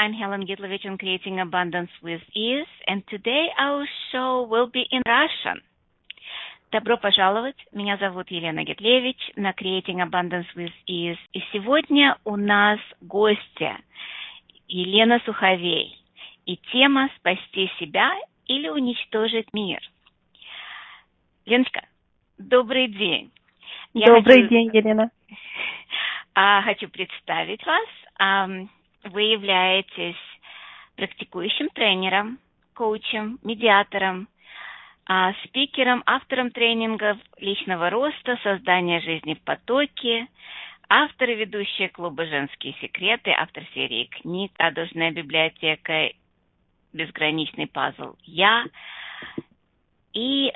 I'm Helen Gitlovich on Creating Abundance with Ease, and today our show will be in Russian. Добро пожаловать, меня зовут Елена Гитлевич на Creating Abundance with Ease, и сегодня у нас гостья Елена Суховей, и тема «Спасти себя или уничтожить мир». Леночка, добрый день. Добрый Я день, Елена. А, хочу представить вас. Вы являетесь практикующим тренером, коучем, медиатором, а, спикером, автором тренингов личного роста, создания жизни в потоке, автор и ведущая клуба «Женские секреты», автор серии книг «Радужная библиотека», «Безграничный пазл Я». И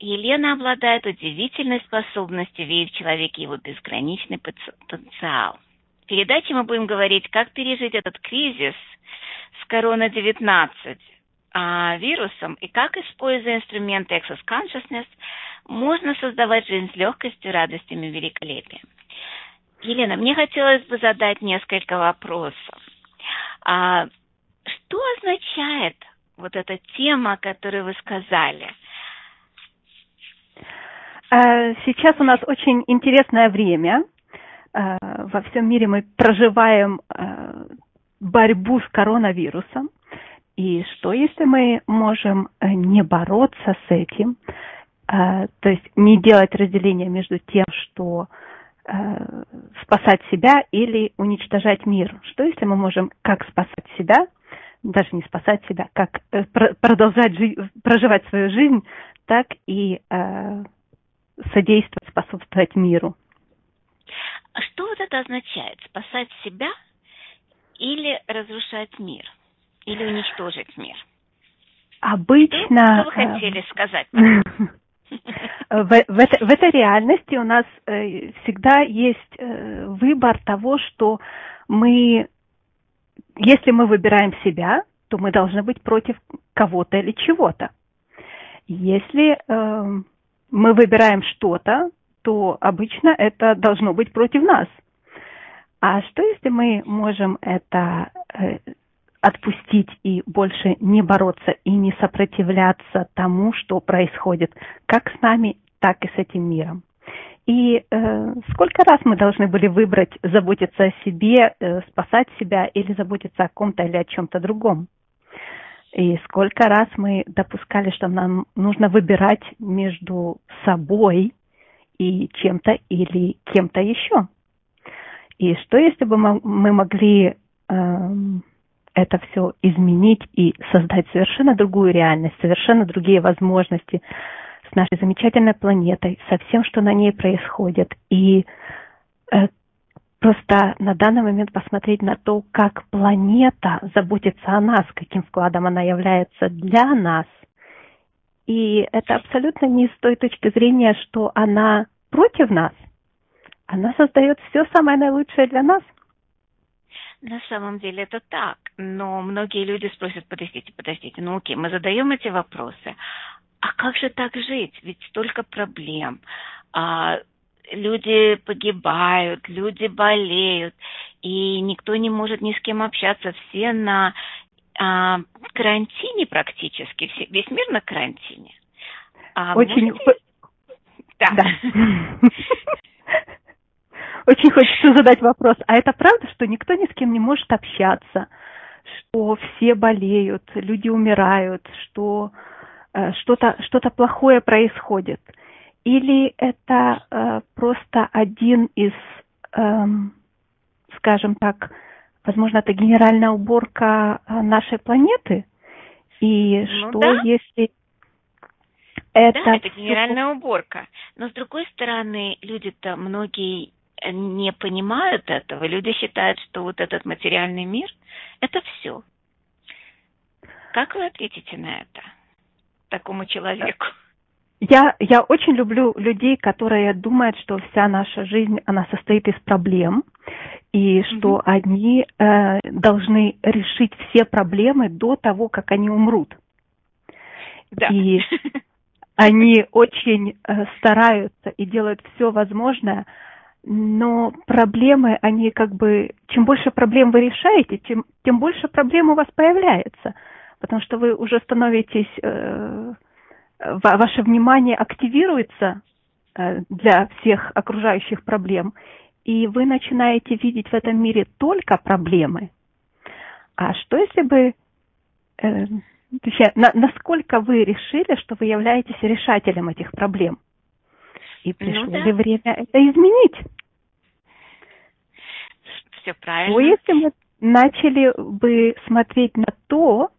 Елена обладает удивительной способностью видеть в человеке его безграничный потенциал – передаче мы будем говорить, как пережить этот кризис с корона-19 а, вирусом и как, используя инструменты Access Consciousness, можно создавать жизнь с легкостью, радостью и великолепием. Елена, мне хотелось бы задать несколько вопросов. А, что означает вот эта тема, которую вы сказали? Э, сейчас у нас очень интересное время – во всем мире мы проживаем э, борьбу с коронавирусом. И что, если мы можем э, не бороться с этим, то есть не делать разделения между тем, что спасать себя или уничтожать мир? Что, если мы можем как спасать себя, даже не спасать себя, как продолжать проживать свою жизнь, так и содействовать, способствовать миру? А что вот это означает? Спасать себя или разрушать мир? Или уничтожить мир? Обычно... Что, что вы хотели сказать? В, в, это, в этой реальности у нас э, всегда есть э, выбор того, что мы, если мы выбираем себя, то мы должны быть против кого-то или чего-то. Если э, мы выбираем что-то, то обычно это должно быть против нас. А что если мы можем это э, отпустить и больше не бороться и не сопротивляться тому, что происходит, как с нами, так и с этим миром? И э, сколько раз мы должны были выбрать заботиться о себе, э, спасать себя или заботиться о ком-то или о чем-то другом? И сколько раз мы допускали, что нам нужно выбирать между собой и чем-то или кем-то еще. И что если бы мы могли э, это все изменить и создать совершенно другую реальность, совершенно другие возможности с нашей замечательной планетой, со всем, что на ней происходит, и э, просто на данный момент посмотреть на то, как планета заботится о нас, каким вкладом она является для нас, и это абсолютно не с той точки зрения, что она против нас. Она создает все самое наилучшее для нас. На самом деле это так, но многие люди спросят, подождите, подождите, ну окей, мы задаем эти вопросы, а как же так жить? Ведь столько проблем, а, люди погибают, люди болеют, и никто не может ни с кем общаться, все на а, карантине практически, все, весь мир на карантине. А Очень можете... Да. Очень хочется задать вопрос. А это правда, что никто ни с кем не может общаться, что все болеют, люди умирают, что э, что-то что плохое происходит? Или это э, просто один из, э, скажем так, возможно, это генеральная уборка э, нашей планеты? И ну, что да. если это... Да, это генеральная уборка. Но с другой стороны, люди-то многие не понимают этого. Люди считают, что вот этот материальный мир – это все. Как вы ответите на это такому человеку? Я, я очень люблю людей, которые думают, что вся наша жизнь, она состоит из проблем, и что mm-hmm. они э, должны решить все проблемы до того, как они умрут. Да. И они очень э, стараются и делают все возможное, но проблемы, они как бы, чем больше проблем вы решаете, тем, тем больше проблем у вас появляется, потому что вы уже становитесь... Э, ваше внимание активируется э, для всех окружающих проблем, и вы начинаете видеть в этом мире только проблемы. А что если бы, э, на, насколько вы решили, что вы являетесь решателем этих проблем? И пришло ну, да. ли время это изменить? Все правильно. То если мы начали бы смотреть на то,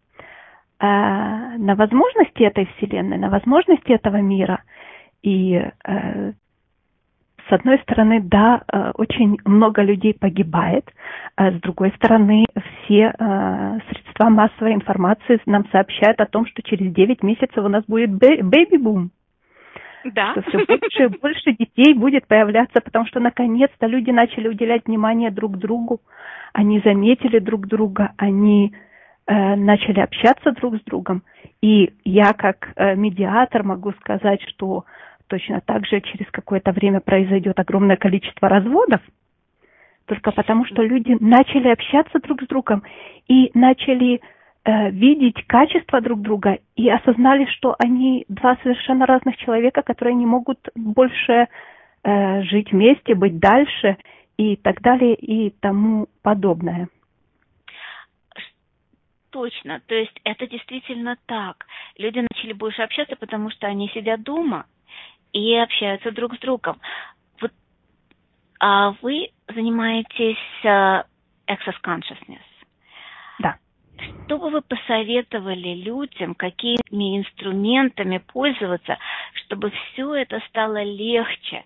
Э, на возможности этой Вселенной, на возможности этого мира. И э, с одной стороны, да, э, очень много людей погибает, а с другой стороны, все средства массовой информации нам сообщают о том, что через 9 месяцев у нас будет бэби-бум. Да. Что все больше и больше детей будет появляться, потому что наконец-то люди начали уделять внимание друг другу, они заметили друг друга, они Э, начали общаться друг с другом. И я как э, медиатор могу сказать, что точно так же через какое-то время произойдет огромное количество разводов, только потому что люди начали общаться друг с другом и начали э, видеть качество друг друга и осознали, что они два совершенно разных человека, которые не могут больше э, жить вместе, быть дальше и так далее и тому подобное. Точно, то есть это действительно так. Люди начали больше общаться, потому что они сидят дома и общаются друг с другом. Вот, а вы занимаетесь uh, Access Consciousness. Да. Что бы вы посоветовали людям, какими инструментами пользоваться, чтобы все это стало легче,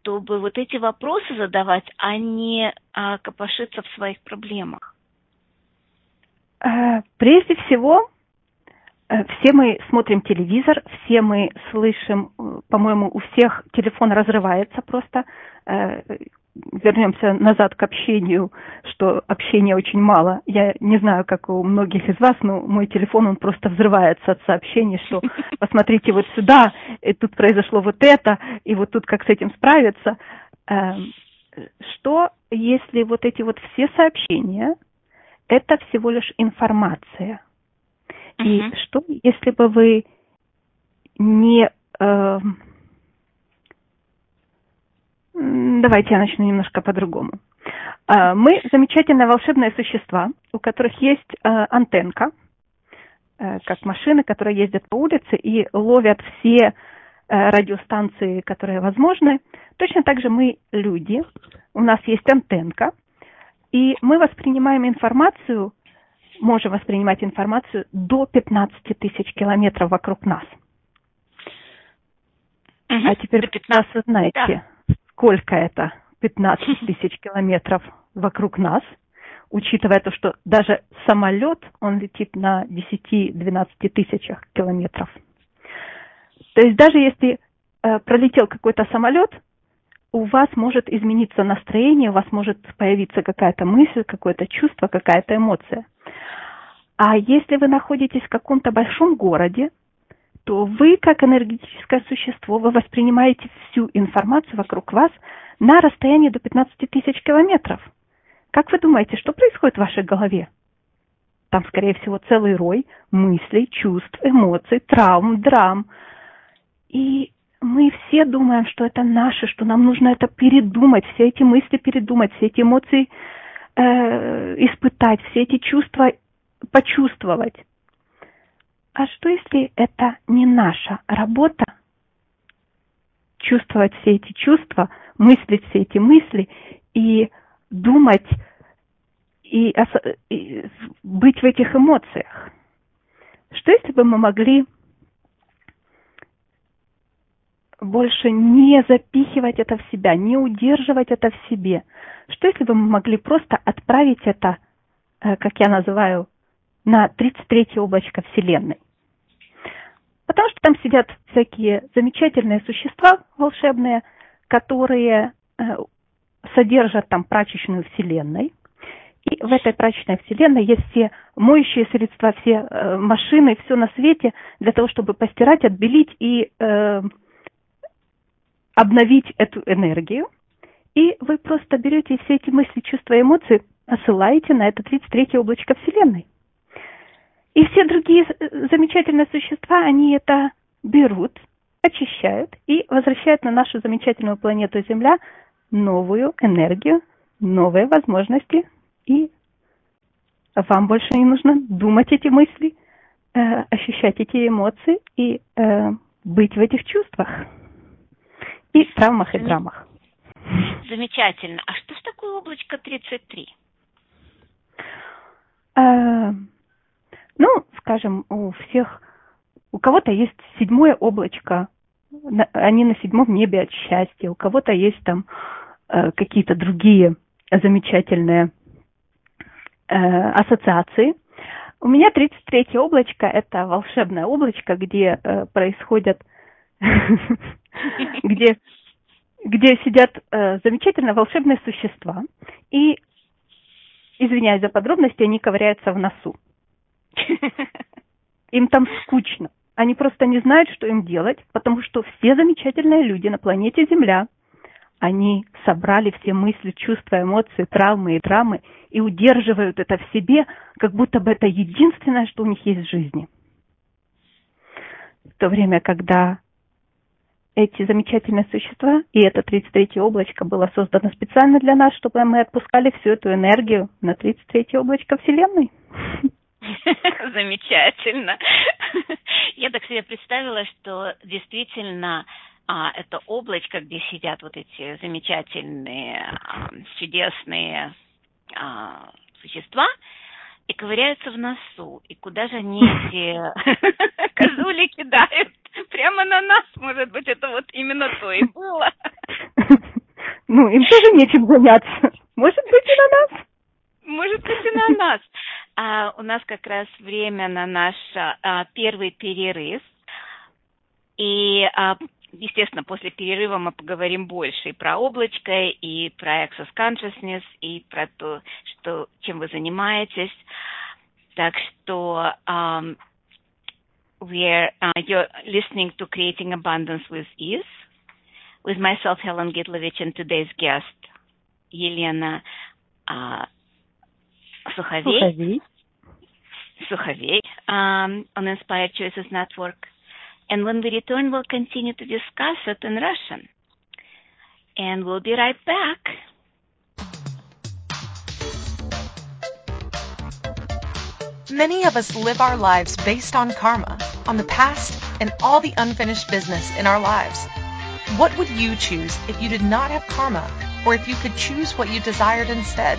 чтобы вот эти вопросы задавать, а не а, копошиться в своих проблемах? Э, прежде всего, все мы смотрим телевизор, все мы слышим, э, по-моему, у всех телефон разрывается просто. Вернемся назад к общению, что общения очень мало. Я не знаю, как у многих из вас, но мой телефон, он просто взрывается от сообщений, что посмотрите вот сюда, и тут произошло вот это, и вот тут как с этим справиться. Что, если вот эти вот все сообщения – это всего лишь информация. Uh-huh. И что, если бы вы не... Э, давайте я начну немножко по-другому. Э, мы замечательные волшебные существа, у которых есть э, антенка, э, как машины, которые ездят по улице и ловят все э, радиостанции, которые возможны. Точно так же мы люди, у нас есть антенка, и мы воспринимаем информацию, можем воспринимать информацию до 15 тысяч километров вокруг нас. Угу. А теперь 15, осознаете, да. сколько это 15 тысяч километров вокруг нас, учитывая то, что даже самолет, он летит на 10-12 тысячах километров. То есть даже если э, пролетел какой-то самолет, у вас может измениться настроение, у вас может появиться какая-то мысль, какое-то чувство, какая-то эмоция. А если вы находитесь в каком-то большом городе, то вы, как энергетическое существо, вы воспринимаете всю информацию вокруг вас на расстоянии до 15 тысяч километров. Как вы думаете, что происходит в вашей голове? Там, скорее всего, целый рой мыслей, чувств, эмоций, травм, драм. И мы все думаем, что это наше, что нам нужно это передумать, все эти мысли передумать, все эти эмоции э, испытать, все эти чувства почувствовать. А что если это не наша работа? Чувствовать все эти чувства, мыслить все эти мысли и думать и, быть в этих эмоциях. Что если бы мы могли больше не запихивать это в себя, не удерживать это в себе. Что если бы мы могли просто отправить это, э, как я называю, на 33 облачко Вселенной. Потому что там сидят всякие замечательные существа волшебные, которые э, содержат там прачечную Вселенной. И в этой прачечной Вселенной есть все моющие средства, все э, машины, все на свете для того, чтобы постирать, отбелить и э, обновить эту энергию. И вы просто берете все эти мысли, чувства, эмоции, осылаете на это 33 облачко Вселенной. И все другие э, замечательные существа, они это берут, очищают и возвращают на нашу замечательную планету Земля новую энергию, новые возможности, и вам больше не нужно думать эти мысли, э, ощущать эти эмоции и э, быть в этих чувствах и травмах и драмах. Замечательно. А что ж такое облачко 33? Ну, скажем, у всех, у кого-то есть седьмое облачко, они на седьмом небе от счастья, у кого-то есть там э, какие-то другие замечательные э, ассоциации. У меня 33 облачко – это волшебное облачко, где э, происходят, где, где сидят э, замечательно волшебные существа. И, извиняюсь за подробности, они ковыряются в носу. Им там скучно. Они просто не знают, что им делать, потому что все замечательные люди на планете Земля, они собрали все мысли, чувства, эмоции, травмы и драмы и удерживают это в себе, как будто бы это единственное, что у них есть в жизни. В то время, когда эти замечательные существа, и это 33 облачко было создано специально для нас, чтобы мы отпускали всю эту энергию на 33 облачко Вселенной. Замечательно. Я так себе представила, что действительно а, это облачко, где сидят вот эти замечательные, а, чудесные а, существа, и ковыряются в носу. И куда же они эти козули кидают? Прямо на нас, может быть, это вот именно то и было. Ну, им тоже нечем заняться. Может быть, и на нас. Может быть, и на нас. А, у нас как раз время на наш а, первый перерыв. И, а, естественно, после перерыва мы поговорим больше и про облачко, и про Access Consciousness, и про то, что, чем вы занимаетесь. Так что um, we're, uh, you're listening to Creating Abundance with Ease with myself, Helen Gitlovich, and today's guest, Елена uh, Sukhavey. Sukhavey. Sukhavey um, on Inspired Choices Network. And when we return, we'll continue to discuss it in Russian. And we'll be right back. Many of us live our lives based on karma, on the past, and all the unfinished business in our lives. What would you choose if you did not have karma, or if you could choose what you desired instead?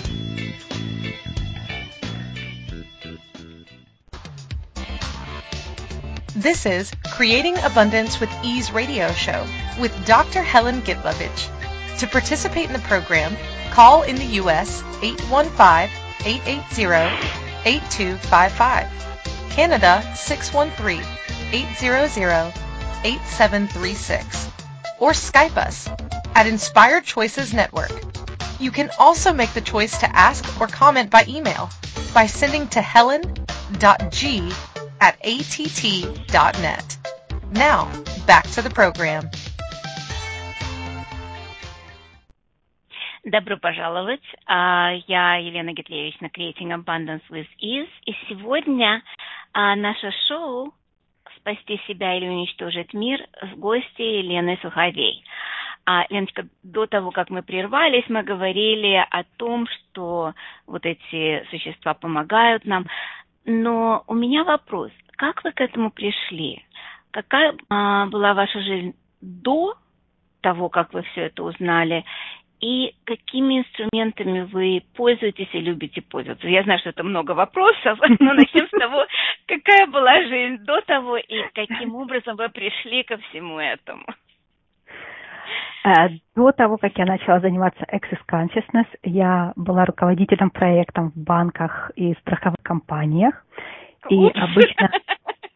This is Creating Abundance with Ease radio show with Dr. Helen Gitlovich. To participate in the program, call in the U.S. 815-880-8255, Canada 613-800-8736, or Skype us at Inspired Choices Network. You can also make the choice to ask or comment by email by sending to helen.g at att.net. Now, back to the program. Добро пожаловать. Я Елена Гитлевич на Creating Abundance with Ease. И сегодня наше шоу «Спасти себя или уничтожить мир» с гостьей Еленой Суховей. А, Леночка, до того, как мы прервались, мы говорили о том, что вот эти существа помогают нам. Но у меня вопрос. Как вы к этому пришли? Какая а, была ваша жизнь до того, как вы все это узнали? и какими инструментами вы пользуетесь и любите пользоваться? Я знаю, что это много вопросов, но начнем с того, какая была жизнь до того и каким образом вы пришли ко всему этому. Э, до того, как я начала заниматься Access Consciousness, я была руководителем проектов в банках и страховых компаниях. И обычно...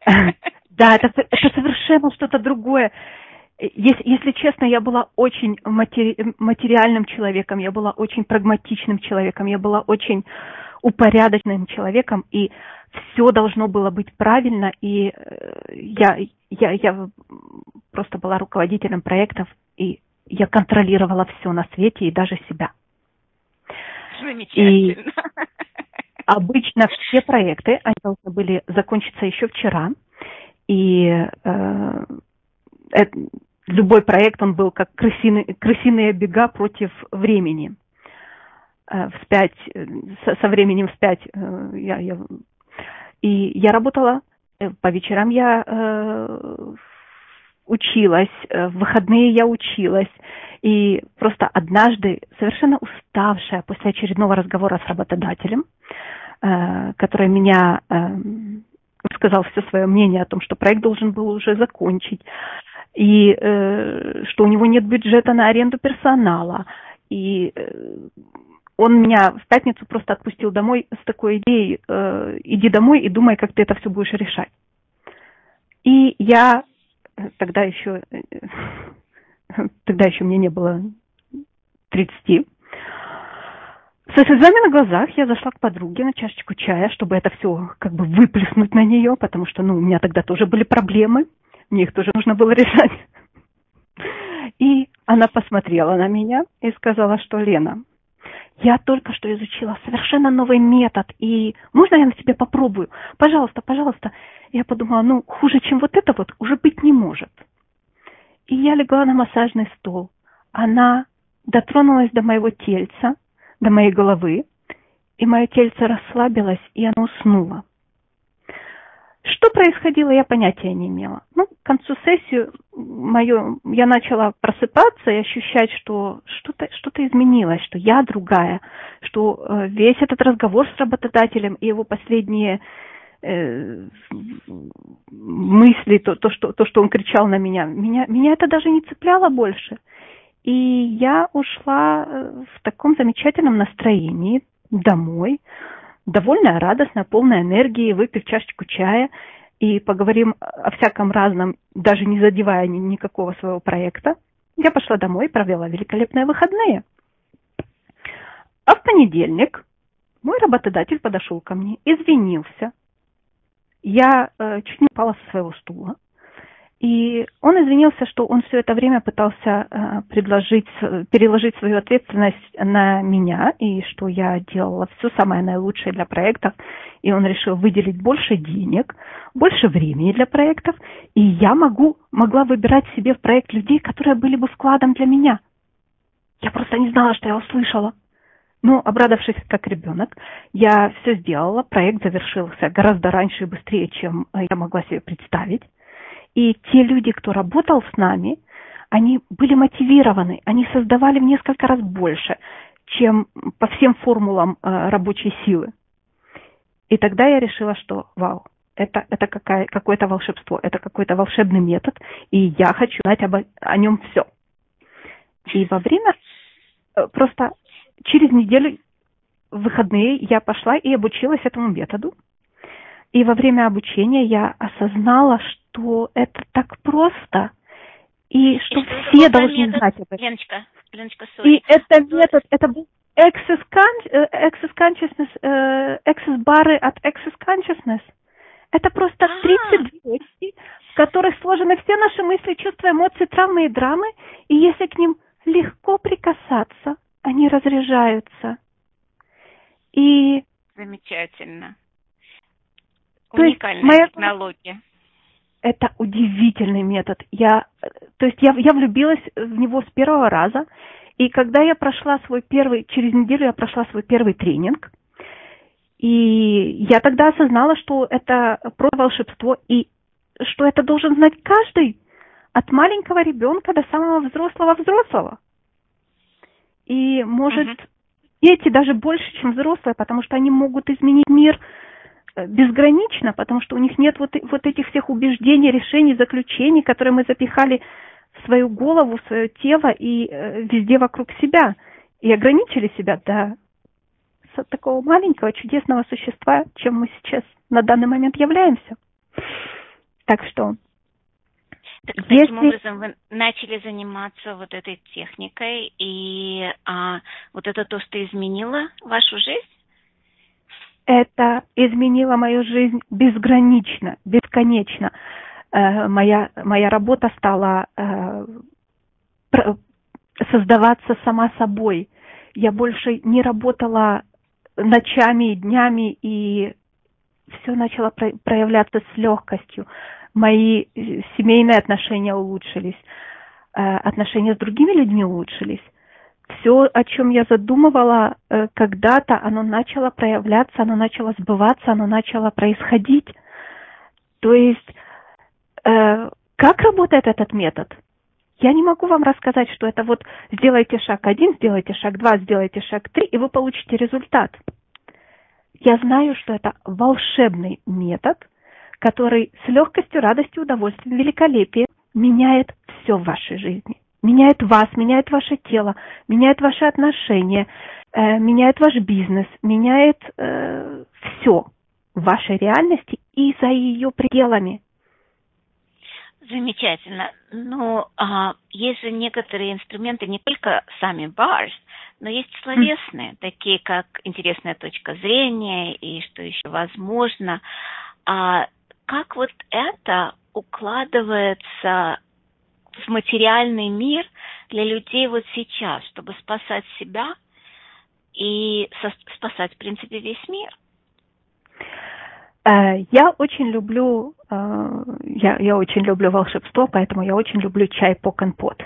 Да, это, это совершенно что-то другое. Если, если честно, я была очень матери, материальным человеком, я была очень прагматичным человеком, я была очень упорядоченным человеком, и все должно было быть правильно, и э, я, я, я просто была руководителем проектов, и я контролировала все на свете и даже себя. И обычно все проекты, они должны были закончиться еще вчера, и э, это, любой проект, он был как крысиные, крысиные бега против времени. Э, вспять, э, со, со временем вспять. Э, я, я, и я работала, э, по вечерам я э, училась, э, в выходные я училась. И просто однажды, совершенно уставшая после очередного разговора с работодателем, э, который меня э, сказал все свое мнение о том, что проект должен был уже закончить, и э, что у него нет бюджета на аренду персонала. И э, он меня в пятницу просто отпустил домой с такой идеей, э, иди домой и думай, как ты это все будешь решать. И я тогда еще, тогда еще мне не было 30, со слезами на глазах я зашла к подруге на чашечку чая, чтобы это все как бы выплеснуть на нее, потому что, ну, у меня тогда тоже были проблемы, мне их тоже нужно было решать. И она посмотрела на меня и сказала, что Лена, я только что изучила совершенно новый метод, и можно я на тебе попробую? Пожалуйста, пожалуйста. Я подумала, ну, хуже, чем вот это вот, уже быть не может. И я легла на массажный стол. Она дотронулась до моего тельца, до моей головы, и мое тельце расслабилось, и оно уснуло. Что происходило, я понятия не имела. Ну, к концу сессии мою, я начала просыпаться и ощущать, что что-то что изменилось, что я другая, что э, весь этот разговор с работодателем и его последние э, мысли, то, то, что, то, что он кричал на меня, меня, меня это даже не цепляло больше. И я ушла э, в таком замечательном настроении домой, довольная, радостная, полная энергии, выпив чашечку чая и поговорим о всяком разном, даже не задевая ни, никакого своего проекта. Я пошла домой и провела великолепные выходные. А в понедельник мой работодатель подошел ко мне, извинился. Я э, чуть не упала со своего стула. И он извинился, что он все это время пытался э, предложить, переложить свою ответственность на меня, и что я делала все самое наилучшее для проектов, и он решил выделить больше денег, больше времени для проектов, и я могу, могла выбирать себе в проект людей, которые были бы вкладом для меня. Я просто не знала, что я услышала. Но, обрадовавшись как ребенок, я все сделала, проект завершился гораздо раньше и быстрее, чем я могла себе представить. И те люди, кто работал с нами, они были мотивированы, они создавали в несколько раз больше, чем по всем формулам э, рабочей силы. И тогда я решила, что вау, это, это какая, какое-то волшебство, это какой-то волшебный метод, и я хочу знать об, о нем все. И во время э, просто через неделю выходные я пошла и обучилась этому методу. И во время обучения я осознала, что это так просто, и что, и что все должны метод? знать это. Леночка, Леночка, sorry. И это метод, это был Access, access Consciousness, Access бары от Access Consciousness. Это просто 32 точки, в которых сложены все наши мысли, чувства, эмоции, травмы и драмы, и если к ним легко прикасаться, они разряжаются. И... Замечательно. Уникальная моя... технология. Это удивительный метод. Я, то есть я, я влюбилась в него с первого раза. И когда я прошла свой первый, через неделю я прошла свой первый тренинг, и я тогда осознала, что это про волшебство, и что это должен знать каждый, от маленького ребенка до самого взрослого взрослого. И может uh-huh. дети даже больше, чем взрослые, потому что они могут изменить мир безгранично, потому что у них нет вот, вот этих всех убеждений, решений, заключений, которые мы запихали в свою голову, в свое тело и э, везде вокруг себя. И ограничили себя до такого маленького чудесного существа, чем мы сейчас на данный момент являемся. Так что так Если... таким образом вы начали заниматься вот этой техникой, и а, вот это то, что изменило вашу жизнь? Это изменило мою жизнь безгранично, бесконечно. Э, моя, моя работа стала э, создаваться сама собой. Я больше не работала ночами и днями, и все начало проявляться с легкостью мои э, семейные отношения улучшились, э, отношения с другими людьми улучшились. Все, о чем я задумывала э, когда-то, оно начало проявляться, оно начало сбываться, оно начало происходить. То есть, как работает этот метод? Я не могу вам рассказать, что это вот сделайте шаг один, сделайте шаг два, сделайте шаг три, и вы получите результат. Я знаю, что это волшебный метод – который с легкостью, радостью, удовольствием, великолепием меняет все в вашей жизни. Меняет вас, меняет ваше тело, меняет ваши отношения, э, меняет ваш бизнес, меняет э, все в вашей реальности и за ее пределами. Замечательно. Но а, есть же некоторые инструменты, не только сами bars, но есть словесные, mm. такие как интересная точка зрения и что еще возможно. А как вот это укладывается в материальный мир для людей вот сейчас, чтобы спасать себя и спасать, в принципе, весь мир? Э, я очень люблю, э, я, я очень люблю волшебство, поэтому я очень люблю чай покенпот.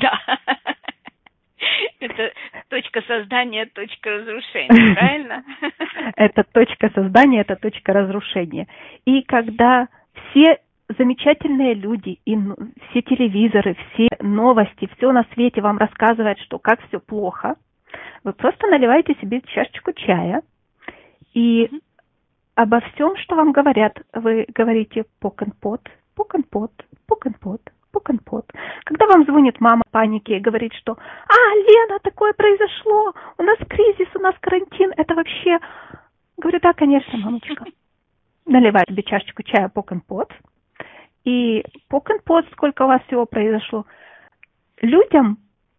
Да. Это точка создания, точка разрушения, правильно? Это точка создания, это точка разрушения. И когда все замечательные люди, и все телевизоры, все новости, все на свете вам рассказывают, что как все плохо, вы просто наливаете себе чашечку чая и обо всем, что вам говорят, вы говорите покенпот, покенпот, покенпот, пок Когда вам звонит мама паники и говорит, что «А, Лена, такое произошло, у нас кризис, у нас карантин, это вообще...» Говорю, да, конечно, мамочка. Наливает себе чашечку чая пок И пок сколько у вас всего произошло. Людям,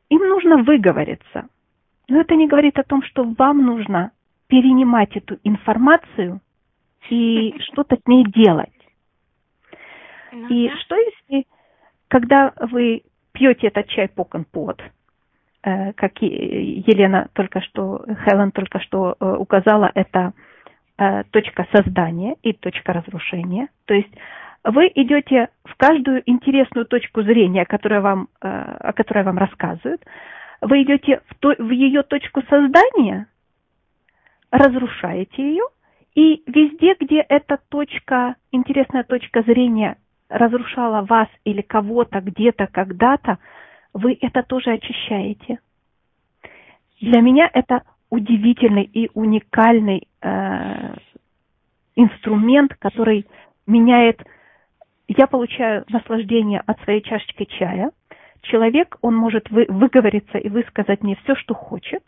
им нужно выговориться. Но это не говорит о том, что вам нужно перенимать эту информацию и что-то с ней делать. Ну, и что если когда вы пьете этот чай покон пот, э, как Елена только что, Хелен только что э, указала, это э, точка создания и точка разрушения. То есть вы идете в каждую интересную точку зрения, которая вам, о которой вам рассказывают, вы идете в, то, в ее точку создания, разрушаете ее, и везде, где эта точка, интересная точка зрения разрушала вас или кого-то где-то когда-то, вы это тоже очищаете. Для меня это удивительный и уникальный э, инструмент, который меняет. Я получаю наслаждение от своей чашечки чая. человек, он может вы, выговориться и высказать мне все, что хочет.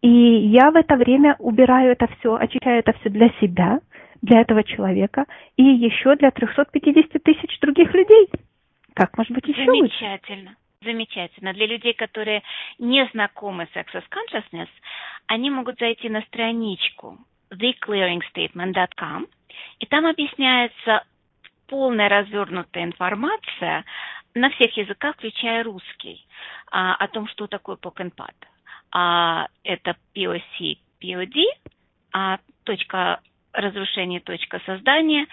И я в это время убираю это все, очищаю это все для себя, для этого человека и еще для 350 тысяч других людей. Как может быть еще Замечательно. Лучше? Замечательно. Для людей, которые не знакомы с Access Consciousness, они могут зайти на страничку theclearingstatement.com, и там объясняется полная развернутая информация на всех языках, включая русский, а, о том, что такое POC А, это POC, POD, а, точка разрушения, точка создания,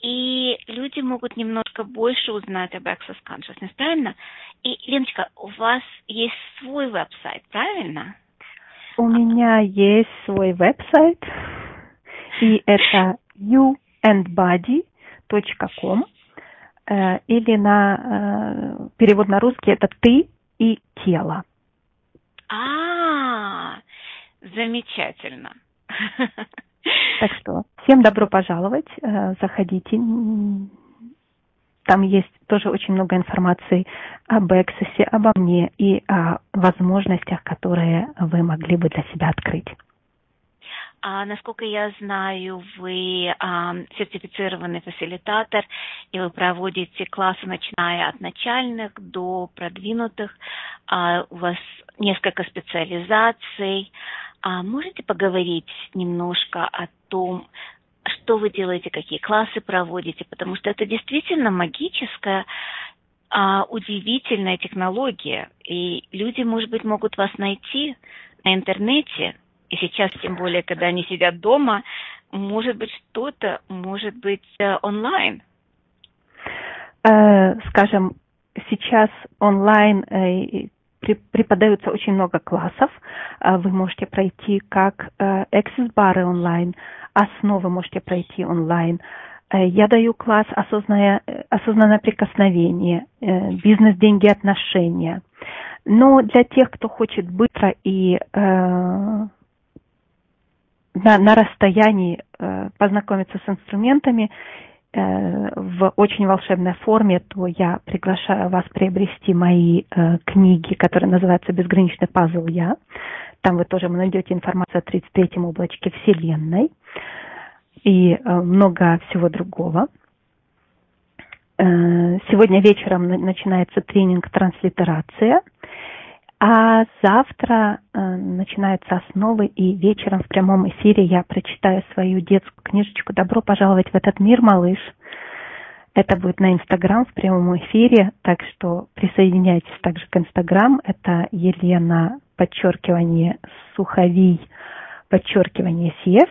и люди могут немножко больше узнать об Access Consciousness, правильно? И, Леночка, у вас есть свой веб-сайт, правильно? У меня есть свой веб-сайт, и это youandbody.com, э, или на э, перевод на русский это ты и тело. А, замечательно. Так что всем добро пожаловать, э, заходите. Там есть тоже очень много информации об Эксосе, обо мне и о возможностях, которые вы могли бы для себя открыть. А, насколько я знаю, вы а, сертифицированный фасилитатор, и вы проводите классы, начиная от начальных до продвинутых. А, у вас несколько специализаций. А можете поговорить немножко о том, что вы делаете, какие классы проводите, потому что это действительно магическая, а, удивительная технология, и люди, может быть, могут вас найти на интернете, и сейчас, тем более, когда они сидят дома, может быть, что-то, может быть, э, онлайн. Э, скажем, сейчас онлайн э, преподаются очень много классов. Вы можете пройти как э, Access бары онлайн, основы можете пройти онлайн. Я даю класс осознанное, осознанное прикосновение, бизнес, деньги, отношения. Но для тех, кто хочет быстро и на, на расстоянии познакомиться с инструментами, Э, в очень волшебной форме, то я приглашаю вас приобрести мои э, книги, которые называются «Безграничный пазл Я». Там вы тоже найдете информацию о 33-м облачке Вселенной и э, много всего другого. Э, сегодня вечером начинается тренинг «Транслитерация». А завтра э, начинаются основы, и вечером в прямом эфире я прочитаю свою детскую книжечку «Добро пожаловать в этот мир, малыш». Это будет на Инстаграм в прямом эфире, так что присоединяйтесь также к Инстаграм. Это Елена, подчеркивание, Суховий, подчеркивание, СЕФ.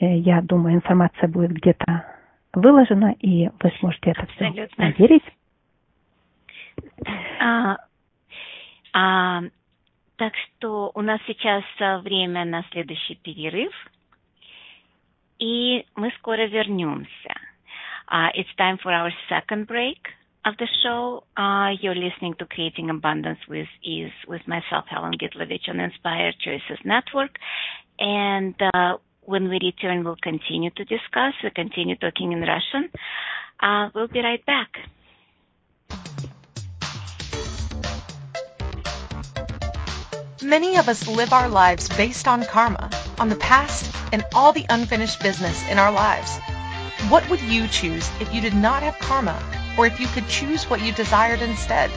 Э, я думаю, информация будет где-то выложена, и вы сможете это все проверить. А, а, так что у нас сейчас а, время на следующий перерыв, и мы скоро вернемся. Uh, it's time for our second break of the show. Uh, you're listening to Creating Abundance with Ease with myself, Helen Gitlovich, on Inspired Choices Network. And uh, when we return, we'll continue to discuss. We'll continue talking in Russian. Uh, we'll be right back. Many of us live our lives based on karma, on the past, and all the unfinished business in our lives. What would you choose if you did not have karma, or if you could choose what you desired instead?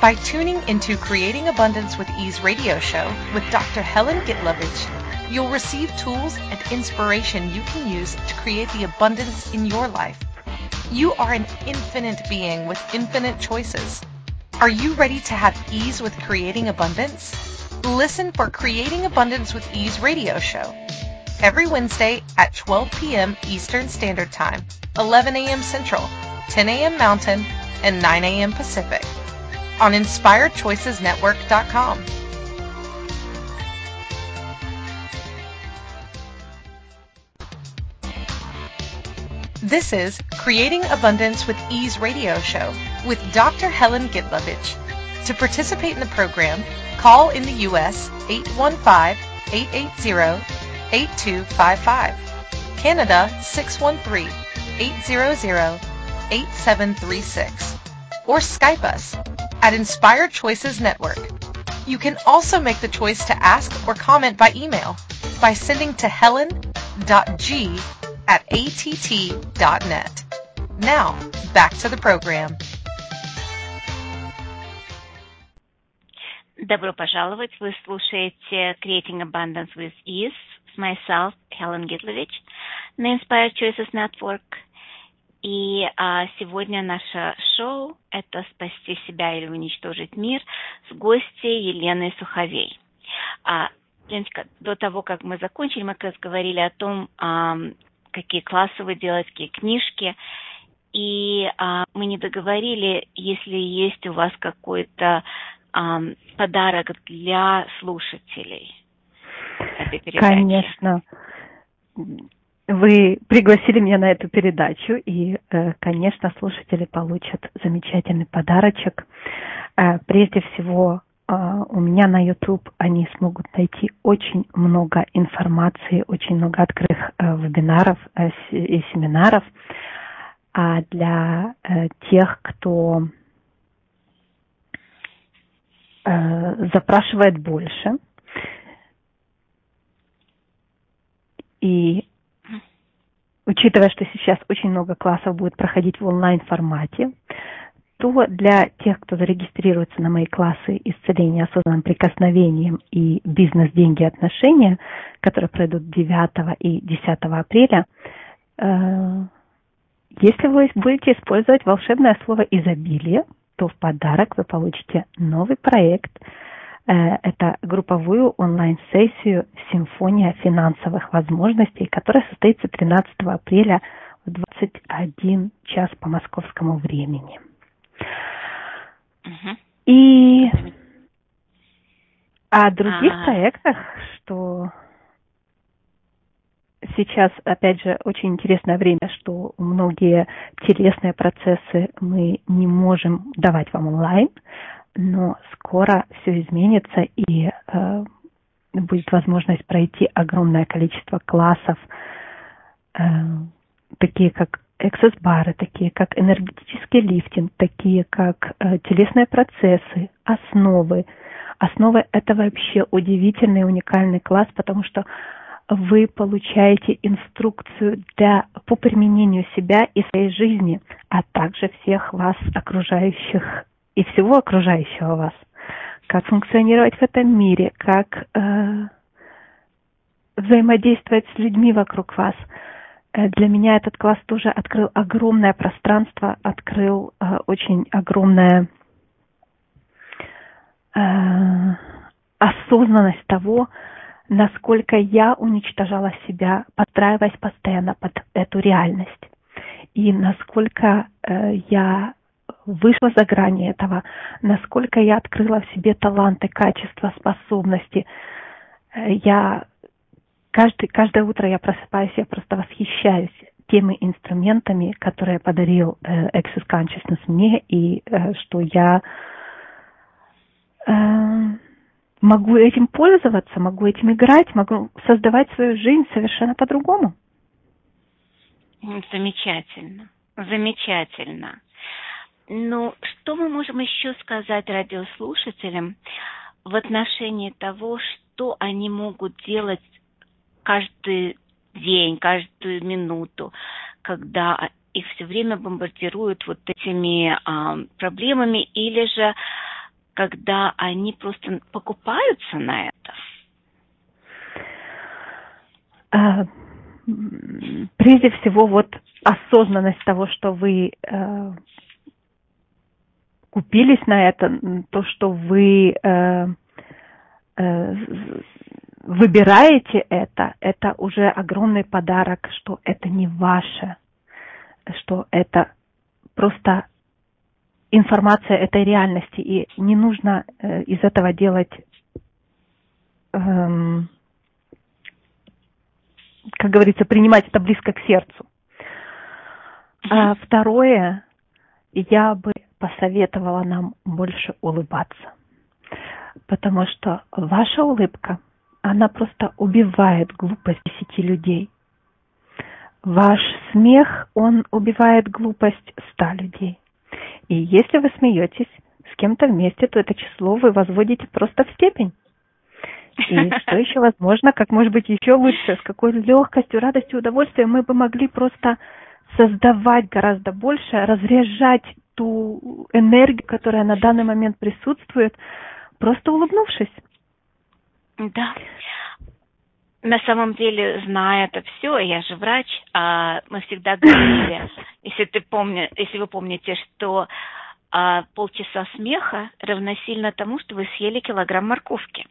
By tuning into Creating Abundance with Ease radio show with Dr. Helen Gitlovich, you'll receive tools and inspiration you can use to create the abundance in your life. You are an infinite being with infinite choices. Are you ready to have ease with creating abundance? Listen for Creating Abundance with Ease radio show every Wednesday at 12 p.m. Eastern Standard Time, 11 a.m. Central, 10 a.m. Mountain, and 9 a.m. Pacific on InspiredChoicesNetwork.com. This is Creating Abundance with Ease radio show with Dr. Helen Gitlovich. To participate in the program, Call in the U.S. 815-880-8255. Canada 613-800-8736. or Skype us at Inspired Choices Network. You can also make the choice to ask or comment by email by sending to helen.g at att.net. Now, back to the program. Добро пожаловать! Вы слушаете Creating Abundance with Ease с myself, Helen Gitlovich, на Inspired Choices Network. И а, сегодня наше шоу – это «Спасти себя или уничтожить мир» с гостьей Еленой Суховей. А, Леночка, до того, как мы закончили, мы как раз говорили о том, а, какие классы вы делаете, какие книжки. И а, мы не договорили, если есть у вас какой-то а, подарок для слушателей этой передачи. Конечно. Вы пригласили меня на эту передачу, и, э, конечно, слушатели получат замечательный подарочек. Э, прежде всего, э, у меня на YouTube они смогут найти очень много информации, очень много открытых вебинаров и семинаров. А для тех, кто запрашивает больше, и учитывая, что сейчас очень много классов будет проходить в онлайн-формате, то для тех, кто зарегистрируется на мои классы исцеления осознанным прикосновением и бизнес, деньги, отношения, которые пройдут 9 и 10 апреля, э, если вы будете использовать волшебное слово изобилие, то в подарок вы получите новый проект – Э, это групповую онлайн-сессию «Симфония финансовых возможностей», которая состоится 13 апреля в 21 час по московскому времени. Угу. И о других А-а-а. проектах, что сейчас, опять же, очень интересное время, что многие телесные процессы мы не можем давать вам онлайн, но скоро все изменится и э, будет возможность пройти огромное количество классов, э, такие как эксес-бары, такие как энергетический лифтинг, такие как э, телесные процессы, основы. Основы – это вообще удивительный, уникальный класс, потому что вы получаете инструкцию для, по применению себя и своей жизни, а также всех вас окружающих и всего окружающего вас, как функционировать в этом мире, как э, взаимодействовать с людьми вокруг вас. Э, для меня этот класс тоже открыл огромное пространство, открыл э, очень огромное э, осознанность того, насколько я уничтожала себя, подстраиваясь постоянно под эту реальность. И насколько э, я вышла за грани этого, насколько я открыла в себе таланты, качества, способности. Э, я каждый, каждое утро я просыпаюсь, я просто восхищаюсь теми инструментами, которые подарил э, Access Consciousness мне, и э, что я э, могу этим пользоваться, могу этим играть, могу создавать свою жизнь совершенно по-другому. Замечательно, замечательно. Ну, что мы можем еще сказать радиослушателям в отношении того, что они могут делать каждый день, каждую минуту, когда их все время бомбардируют вот этими а, проблемами, или же когда они просто покупаются на это? А, прежде всего, вот осознанность того, что вы э, купились на это, то, что вы э, э, выбираете это, это уже огромный подарок, что это не ваше, что это просто информация этой реальности, и не нужно э, из этого делать, эм, как говорится, принимать это близко к сердцу. А второе, я бы посоветовала нам больше улыбаться. Потому что ваша улыбка, она просто убивает глупость десяти людей. Ваш смех, он убивает глупость ста людей. И если вы смеетесь с кем-то вместе, то это число вы возводите просто в степень. И что еще возможно, как может быть еще лучше, с какой легкостью, радостью, удовольствием мы бы могли просто создавать гораздо больше, разряжать ту энергию, которая на данный момент присутствует, просто улыбнувшись. Да. На самом деле, зная это все, я же врач, а мы всегда говорили, если ты помни, если вы помните, что а, полчаса смеха равносильно тому, что вы съели килограмм морковки.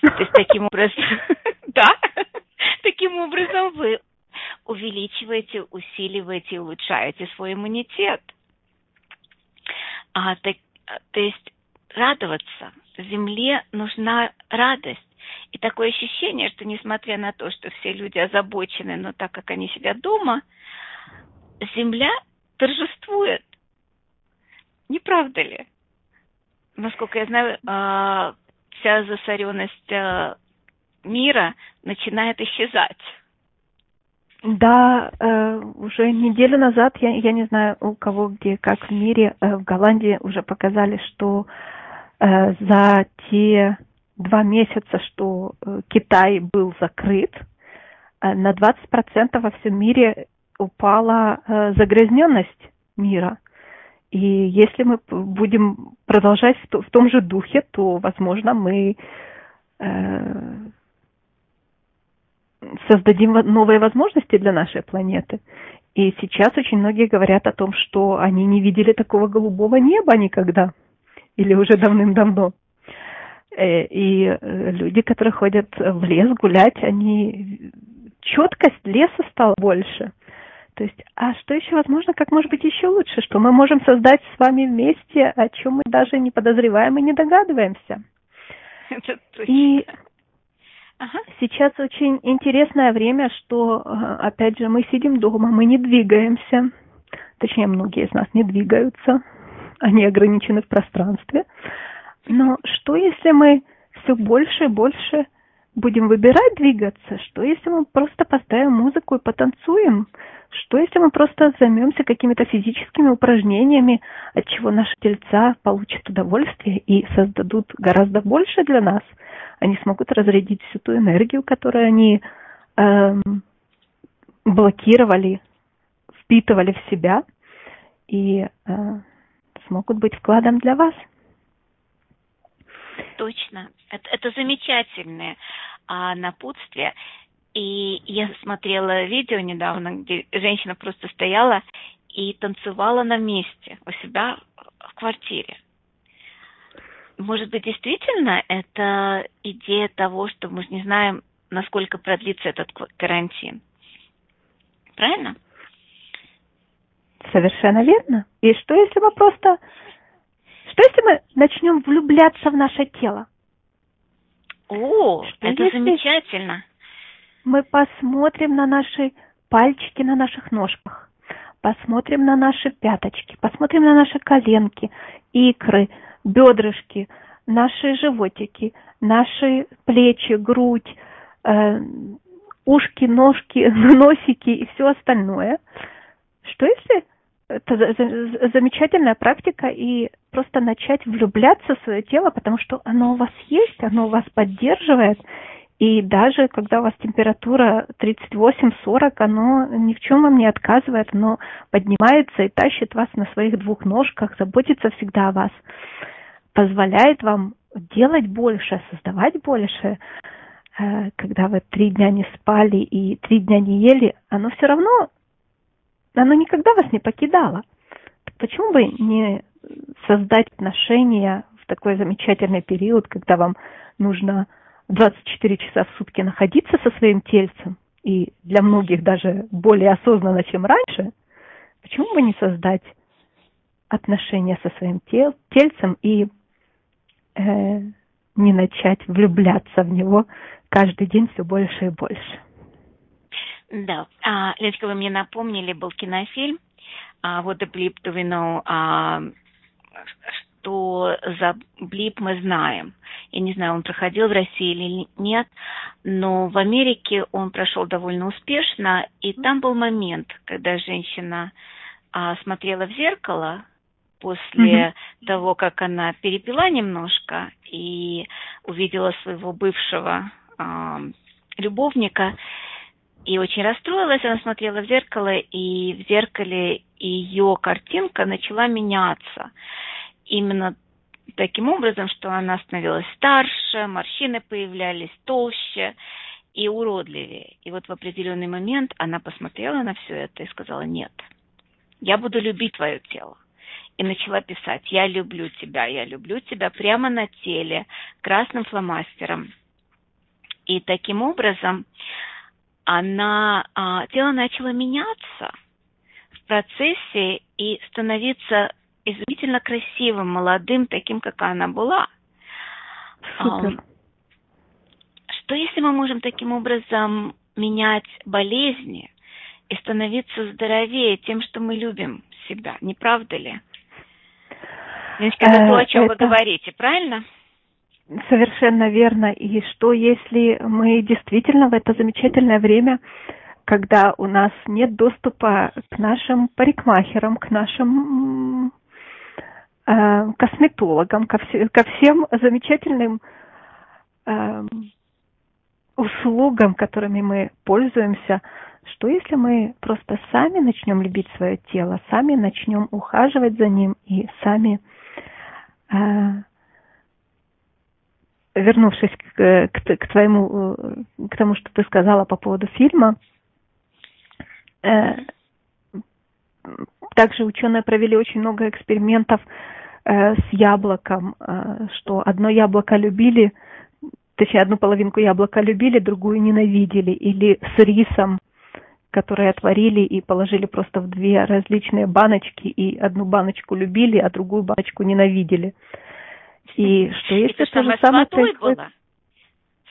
То есть таким образом, да, таким образом вы увеличиваете, усиливаете и улучшаете свой иммунитет. А, так, то есть радоваться. Земле нужна радость. И такое ощущение, что несмотря на то, что все люди озабочены, но так как они сидят дома, Земля торжествует. Не правда ли? Насколько я знаю, а, вся засоренность а, мира начинает исчезать. Да, э, уже неделю назад, я, я не знаю, у кого где, как в мире, э, в Голландии уже показали, что э, за те два месяца, что э, Китай был закрыт, э, на 20% во всем мире упала э, загрязненность мира. И если мы будем продолжать в, то, в том же духе, то, возможно, мы создадим новые возможности для нашей планеты. И сейчас очень многие говорят о том, что они не видели такого голубого неба никогда, или уже давным-давно. Э, и э, люди, которые ходят в лес гулять, они четкость леса стала больше. То есть, а что еще возможно, как может быть еще лучше, что мы можем создать с вами вместе, о чем мы даже не подозреваем и не догадываемся. Это И Ага. Сейчас очень интересное время, что, э, опять же, мы сидим дома, мы не двигаемся. Точнее, многие из нас не двигаются. Они ограничены в пространстве. Но что, если мы все больше и больше будем выбирать двигаться? Что, если мы просто поставим музыку и потанцуем? Что, если мы просто займемся какими-то физическими упражнениями, от чего наши тельца получат удовольствие и создадут гораздо больше для нас – они смогут разрядить всю ту энергию, которую они эм, блокировали, впитывали в себя и э, смогут быть вкладом для вас. Точно. Это, это замечательное а, напутствие. И я смотрела видео недавно, где женщина просто стояла и танцевала на месте у себя в квартире может быть, действительно это идея того, что мы же не знаем, насколько продлится этот карантин. Правильно? Совершенно верно. И что если мы просто... Что если мы начнем влюбляться в наше тело? О, что это замечательно. Мы посмотрим на наши пальчики на наших ножках, посмотрим на наши пяточки, посмотрим на наши коленки, икры, бедрышки, наши животики, наши плечи, грудь, э, ушки, ножки, носики и все остальное. Что если это замечательная практика и просто начать влюбляться в свое тело, потому что оно у вас есть, оно вас поддерживает, и даже когда у вас температура 38-40, оно ни в чем вам не отказывает, оно поднимается и тащит вас на своих двух ножках, заботится всегда о вас, позволяет вам делать больше, создавать больше. Э, когда вы три дня не спали и три дня не ели, оно все равно, оно никогда вас не покидало. Почему бы не создать отношения в такой замечательный период, когда вам нужно 24 часа в сутки находиться со своим тельцем, и для многих даже более осознанно, чем раньше, почему бы не создать отношения со своим тел, тельцем и э, не начать влюбляться в него каждый день все больше и больше? Да, а, Леночка, вы мне напомнили, был кинофильм а, «What a Blip Do We Know», а, что за блип мы знаем. Я не знаю, он проходил в России или нет, но в Америке он прошел довольно успешно, и там был момент, когда женщина а, смотрела в зеркало после mm-hmm. того, как она перепила немножко и увидела своего бывшего э, любовника и очень расстроилась. Она смотрела в зеркало, и в зеркале ее картинка начала меняться. Именно таким образом, что она становилась старше, морщины появлялись толще и уродливее. И вот в определенный момент она посмотрела на все это и сказала, нет, я буду любить твое тело. И начала писать, я люблю тебя, я люблю тебя прямо на теле, красным фломастером. И таким образом она, а, тело начало меняться в процессе и становиться изумительно красивым, молодым, таким, как она была. Супер. Что если мы можем таким образом менять болезни и становиться здоровее тем, что мы любим себя, не правда ли? Леночка, это то, о чем это... вы говорите, правильно? Совершенно верно. И что если мы действительно в это замечательное время, когда у нас нет доступа к нашим парикмахерам, к нашим э, косметологам, ко, все, ко всем замечательным э, услугам, которыми мы пользуемся, что если мы просто сами начнем любить свое тело, сами начнем ухаживать за ним и сами, э, вернувшись к, к, к твоему, к тому, что ты сказала по поводу фильма, э, также ученые провели очень много экспериментов э, с яблоком, э, что одно яблоко любили, точнее одну половинку яблока любили, другую ненавидели, или с рисом, которые отварили и положили просто в две различные баночки, и одну баночку любили, а другую баночку ненавидели. И что если то же самое происходит... Было?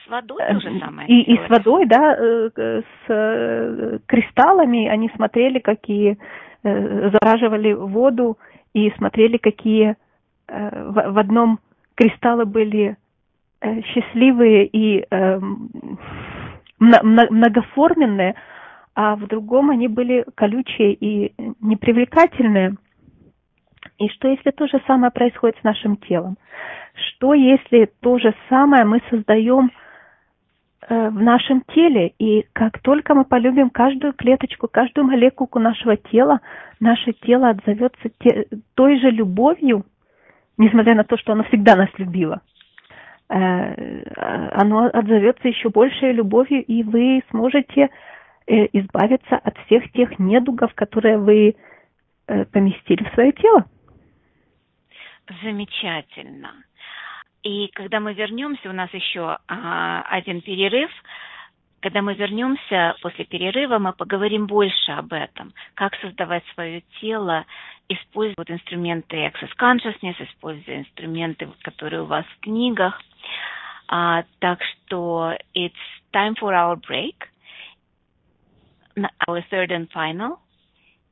С водой то же эм, самое. И, и с водой, да, э, с э, кристаллами они смотрели, какие э, зараживали воду и смотрели, какие в одном кристаллы были счастливые и эм, многоформенные, а в другом они были колючие и непривлекательные. И что если то же самое происходит с нашим телом? Что если то же самое мы создаем э, в нашем теле, и как только мы полюбим каждую клеточку, каждую молекулку нашего тела, наше тело отзовется те, той же любовью, несмотря на то, что оно всегда нас любило. Э, оно отзовется еще большей любовью, и вы сможете э, избавиться от всех тех недугов, которые вы поместили в свое тело. Замечательно. И когда мы вернемся, у нас еще а, один перерыв. Когда мы вернемся после перерыва, мы поговорим больше об этом, как создавать свое тело, используя вот инструменты Access Consciousness, используя инструменты, которые у вас в книгах. А, так что it's time for our break, our third and final.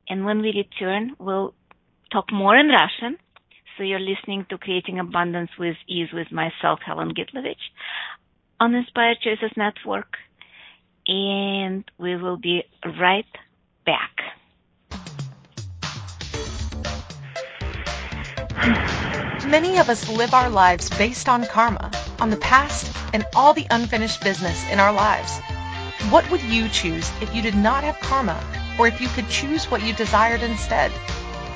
And when we return, we'll talk more in Russian – you're listening to Creating Abundance with Ease with myself, Helen Gitlovich, on Inspired Choices Network. And we will be right back. Many of us live our lives based on karma, on the past, and all the unfinished business in our lives. What would you choose if you did not have karma, or if you could choose what you desired instead?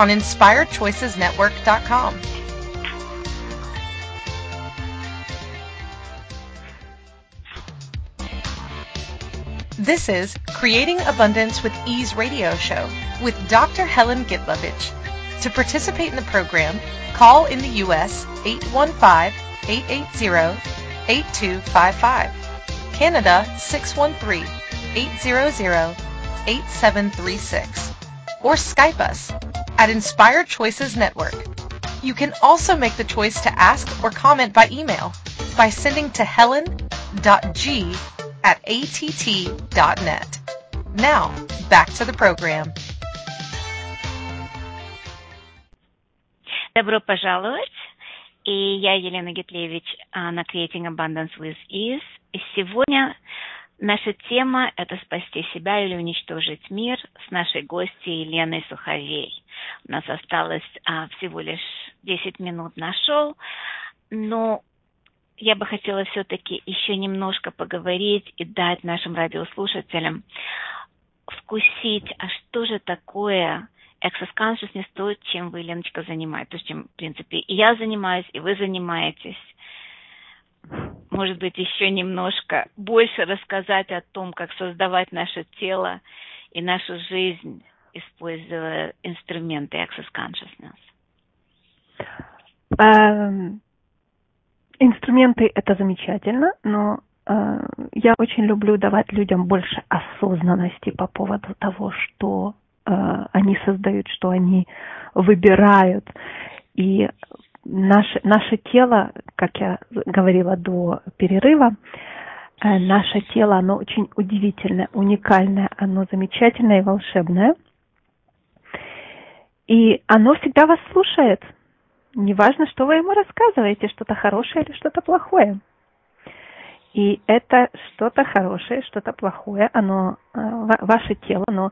on InspiredChoicesNetwork.com. This is Creating Abundance with Ease radio show with Dr. Helen Gitlovich. To participate in the program, call in the U.S. 815-880-8255. Canada 613-800-8736. Or Skype us at Inspired Choices Network. You can also make the choice to ask or comment by email by sending to helen.g at att.net. Now, back to the program. Добро пожаловать! И я Елена Гитлевич на Creating Abundance with Ease. И сегодня наша тема – это спасти себя или уничтожить мир с нашей гостьей Еленой Суховей. У нас осталось а, всего лишь 10 минут на шоу, но я бы хотела все-таки еще немножко поговорить и дать нашим радиослушателям вкусить, а что же такое Access Consciousness, то, чем вы, Леночка, занимаетесь, то, чем, в принципе, и я занимаюсь, и вы занимаетесь. Может быть, еще немножко больше рассказать о том, как создавать наше тело и нашу жизнь, используя инструменты Access Consciousness. Эм, инструменты это замечательно, но э, я очень люблю давать людям больше осознанности по поводу того, что э, они создают, что они выбирают. И наше, наше тело, как я говорила до перерыва, э, наше тело, оно очень удивительное, уникальное, оно замечательное и волшебное. И оно всегда вас слушает – Неважно, что вы ему рассказываете, что-то хорошее или что-то плохое. И это что-то хорошее, что-то плохое, оно, э, ваше тело, но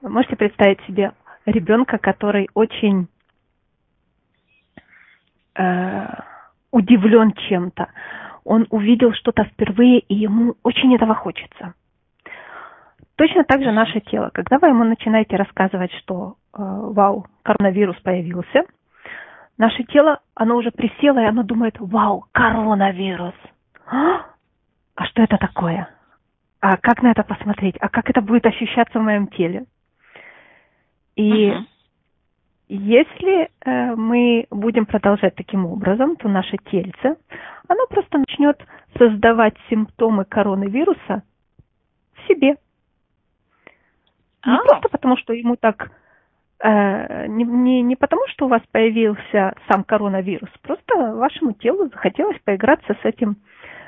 можете представить себе ребенка, который очень э, удивлен чем-то. Он увидел что-то впервые, и ему очень этого хочется. Точно так же наше тело. Когда вы ему начинаете рассказывать, что э, вау, коронавирус появился – Наше тело, оно уже присело, и оно думает, вау, коронавирус. А, а что это такое? А как на это посмотреть? А как это будет ощущаться в моем теле? И uh-huh. Если э, мы будем продолжать таким образом, то наше тельце, оно просто начнет создавать симптомы коронавируса в себе. Не oh. просто потому, что ему так Э, не, не, не потому, что у вас появился сам коронавирус, просто вашему телу захотелось поиграться с этим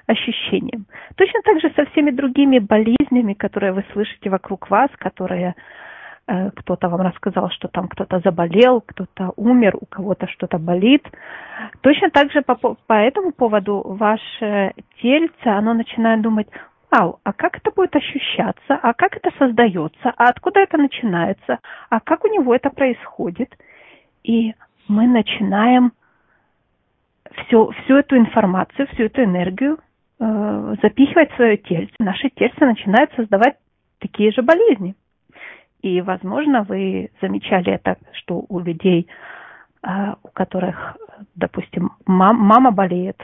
ощущением. Точно так же со всеми другими болезнями, которые вы слышите вокруг вас, которые кто-то вам рассказал, что там кто-то заболел, кто-то умер, у кого-то что-то болит. Точно так же по, по этому поводу ваше тельце, оно начинает думать, вау, а как это будет ощущаться, а как это создается, а откуда это начинается, а как у него это происходит. И мы начинаем всю, всю эту информацию, всю эту энергию э, запихивать в свое тельце. Наше тельце начинает создавать такие же болезни. И, возможно, вы замечали это, что у людей, э, у которых, допустим, мам, мама болеет,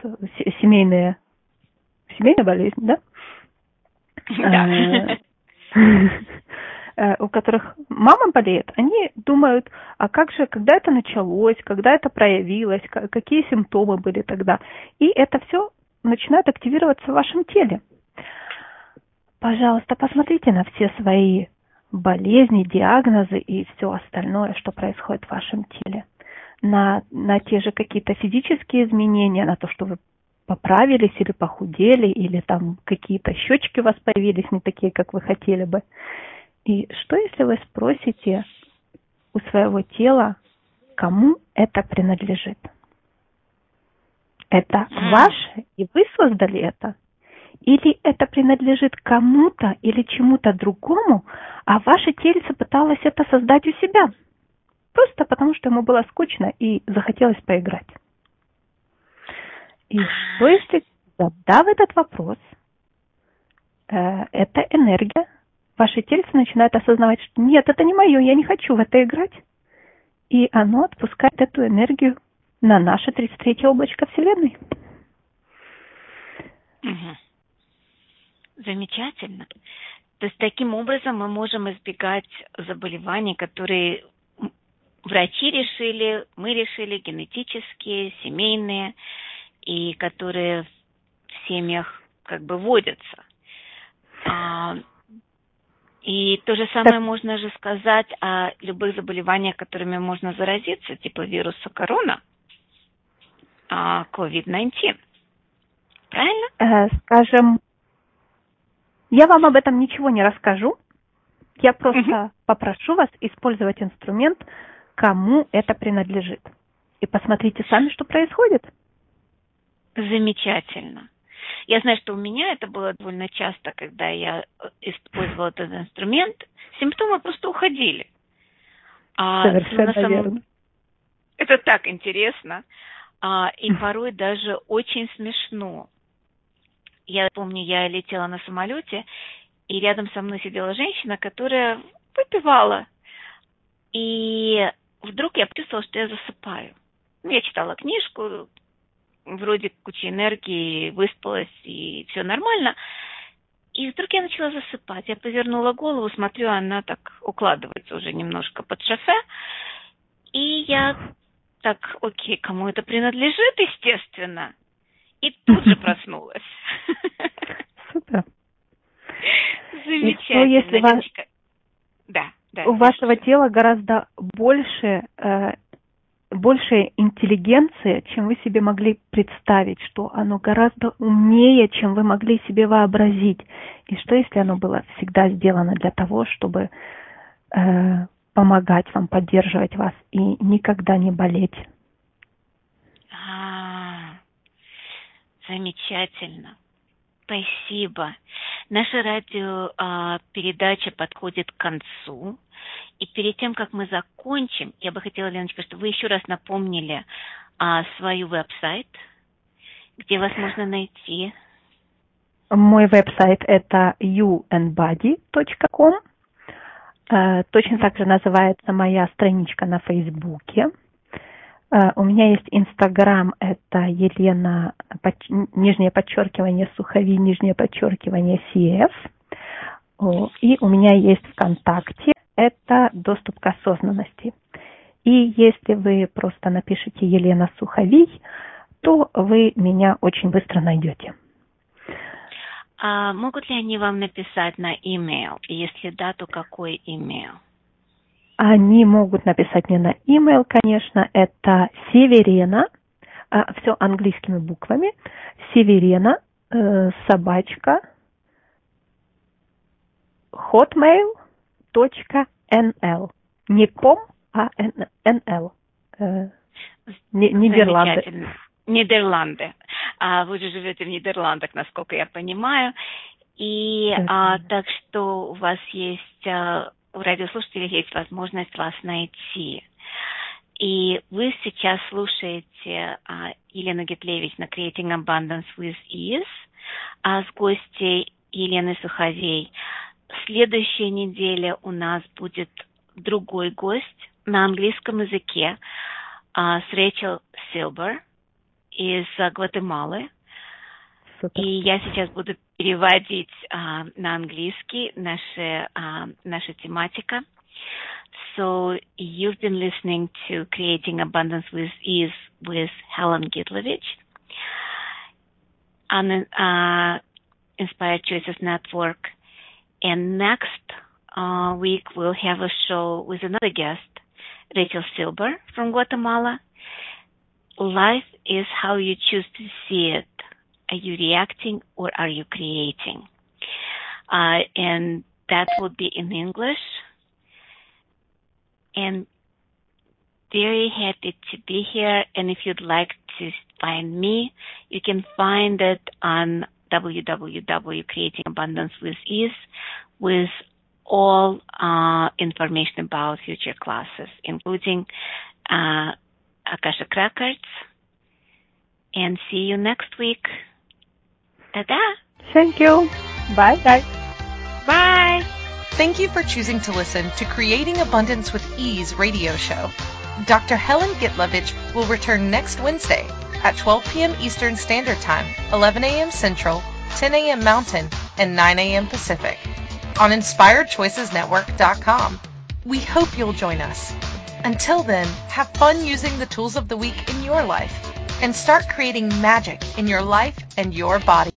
семейные, семейная болезнь, да? Э, э, у которых мама болеет, они думают, а как же, когда это началось, когда это проявилось, какие симптомы были тогда. И это все начинает активироваться в вашем теле. Пожалуйста, посмотрите на все свои болезни, диагнозы и все остальное, что происходит в вашем теле. На, на те же какие-то физические изменения, на то, что вы поправились или похудели, или там какие-то щечки у вас появились не такие, как вы хотели бы. И что, если вы спросите у своего тела, кому это принадлежит? Это ваше, и вы создали это? Или это принадлежит кому-то или чему-то другому, а ваше тельце пыталось это создать у себя? Просто потому, что ему было скучно и захотелось поиграть. И что если, задав этот вопрос, э, эта энергия, ваше тельце начинает осознавать, что нет, это не мое, я не хочу в это играть. И оно отпускает эту энергию на наше 33 облачко Вселенной. Угу. Замечательно. То есть таким образом мы можем избегать заболеваний, которые врачи решили, мы решили, генетические, семейные, и которые в семьях как бы водятся. А, и то же самое так. можно же сказать о любых заболеваниях, которыми можно заразиться, типа вируса корона. COVID-19. Правильно? Э, скажем, я вам об этом ничего не расскажу. Я просто угу. попрошу вас использовать инструмент, кому это принадлежит. И посмотрите сами, что происходит. Замечательно. Я знаю, что у меня это было довольно часто, когда я э, использовала этот инструмент, симптомы просто уходили. А Совершенно самом... верно. Это так интересно. А, и порой даже очень смешно. Я помню, я летела на самолете, и рядом со мной сидела женщина, которая выпивала. И вдруг я почувствовала, что я засыпаю. Ну, я читала книжку, вроде куча энергии, выспалась, и все нормально. И вдруг я начала засыпать. Я повернула голову, смотрю, она так укладывается уже немножко под шофе. И я так, окей, кому это принадлежит, естественно. И тут же проснулась. Супер. Замечательно. И что, если вас... Да, да. У вашего тела гораздо больше э, больше интеллигенции, чем вы себе могли представить, что оно гораздо умнее, чем вы могли себе вообразить. И что, если оно было всегда сделано для того, чтобы э, помогать вам, поддерживать вас и никогда не болеть? А, замечательно. Спасибо. Наша радиопередача подходит к концу. И перед тем, как мы закончим, я бы хотела, Леночка, чтобы вы еще раз напомнили а, свой веб-сайт, где вас можно найти. Мой веб-сайт это youandbody.com. Э, точно так же называется моя страничка на Фейсбуке. Э, у меня есть Инстаграм, это Елена, нижнее подчеркивание, сухови, нижнее подчеркивание, CF. И у меня есть ВКонтакте, это доступ к осознанности. И если вы просто напишите Елена Суховий, то вы меня очень быстро найдете. А могут ли они вам написать на email? И если да, то какой email? Они могут написать мне на email, конечно, это Северена, а, все английскими буквами, Северена, э, собачка, hotmail.com .nl. Не ком, а nl. Э, Нидерланды. Нидерланды. А вы же живете в Нидерландах, насколько я понимаю. И а, так что у вас есть, а, у радиослушателей есть возможность вас найти. И вы сейчас слушаете а, Елену Гетлевич на Creating Abundance with Ease а с гостей Елены Суховей следующей неделе у нас будет другой гость на английском языке а, с Рэйчел Силбер из Гватемалы. И я сейчас буду переводить а, на английский наши, а, наша тематика. So you've been listening to Creating Abundance with Ease with Helen Gitlovich on uh, Inspired Choices Network. And next uh, week we'll have a show with another guest, Rachel Silber from Guatemala. Life is how you choose to see it. Are you reacting or are you creating? Uh, and that will be in English. And very happy to be here. And if you'd like to find me, you can find it on www.creatingabundancewithease with all uh, information about future classes, including uh, Akashic Records. And see you next week. Ta-da! Thank you. Bye, guys. Bye. Thank you for choosing to listen to Creating Abundance with Ease radio show. Dr. Helen Gitlovich will return next Wednesday at 12 p.m. Eastern Standard Time, 11 a.m. Central, 10 a.m. Mountain, and 9 a.m. Pacific on InspiredChoicesNetwork.com. We hope you'll join us. Until then, have fun using the tools of the week in your life and start creating magic in your life and your body.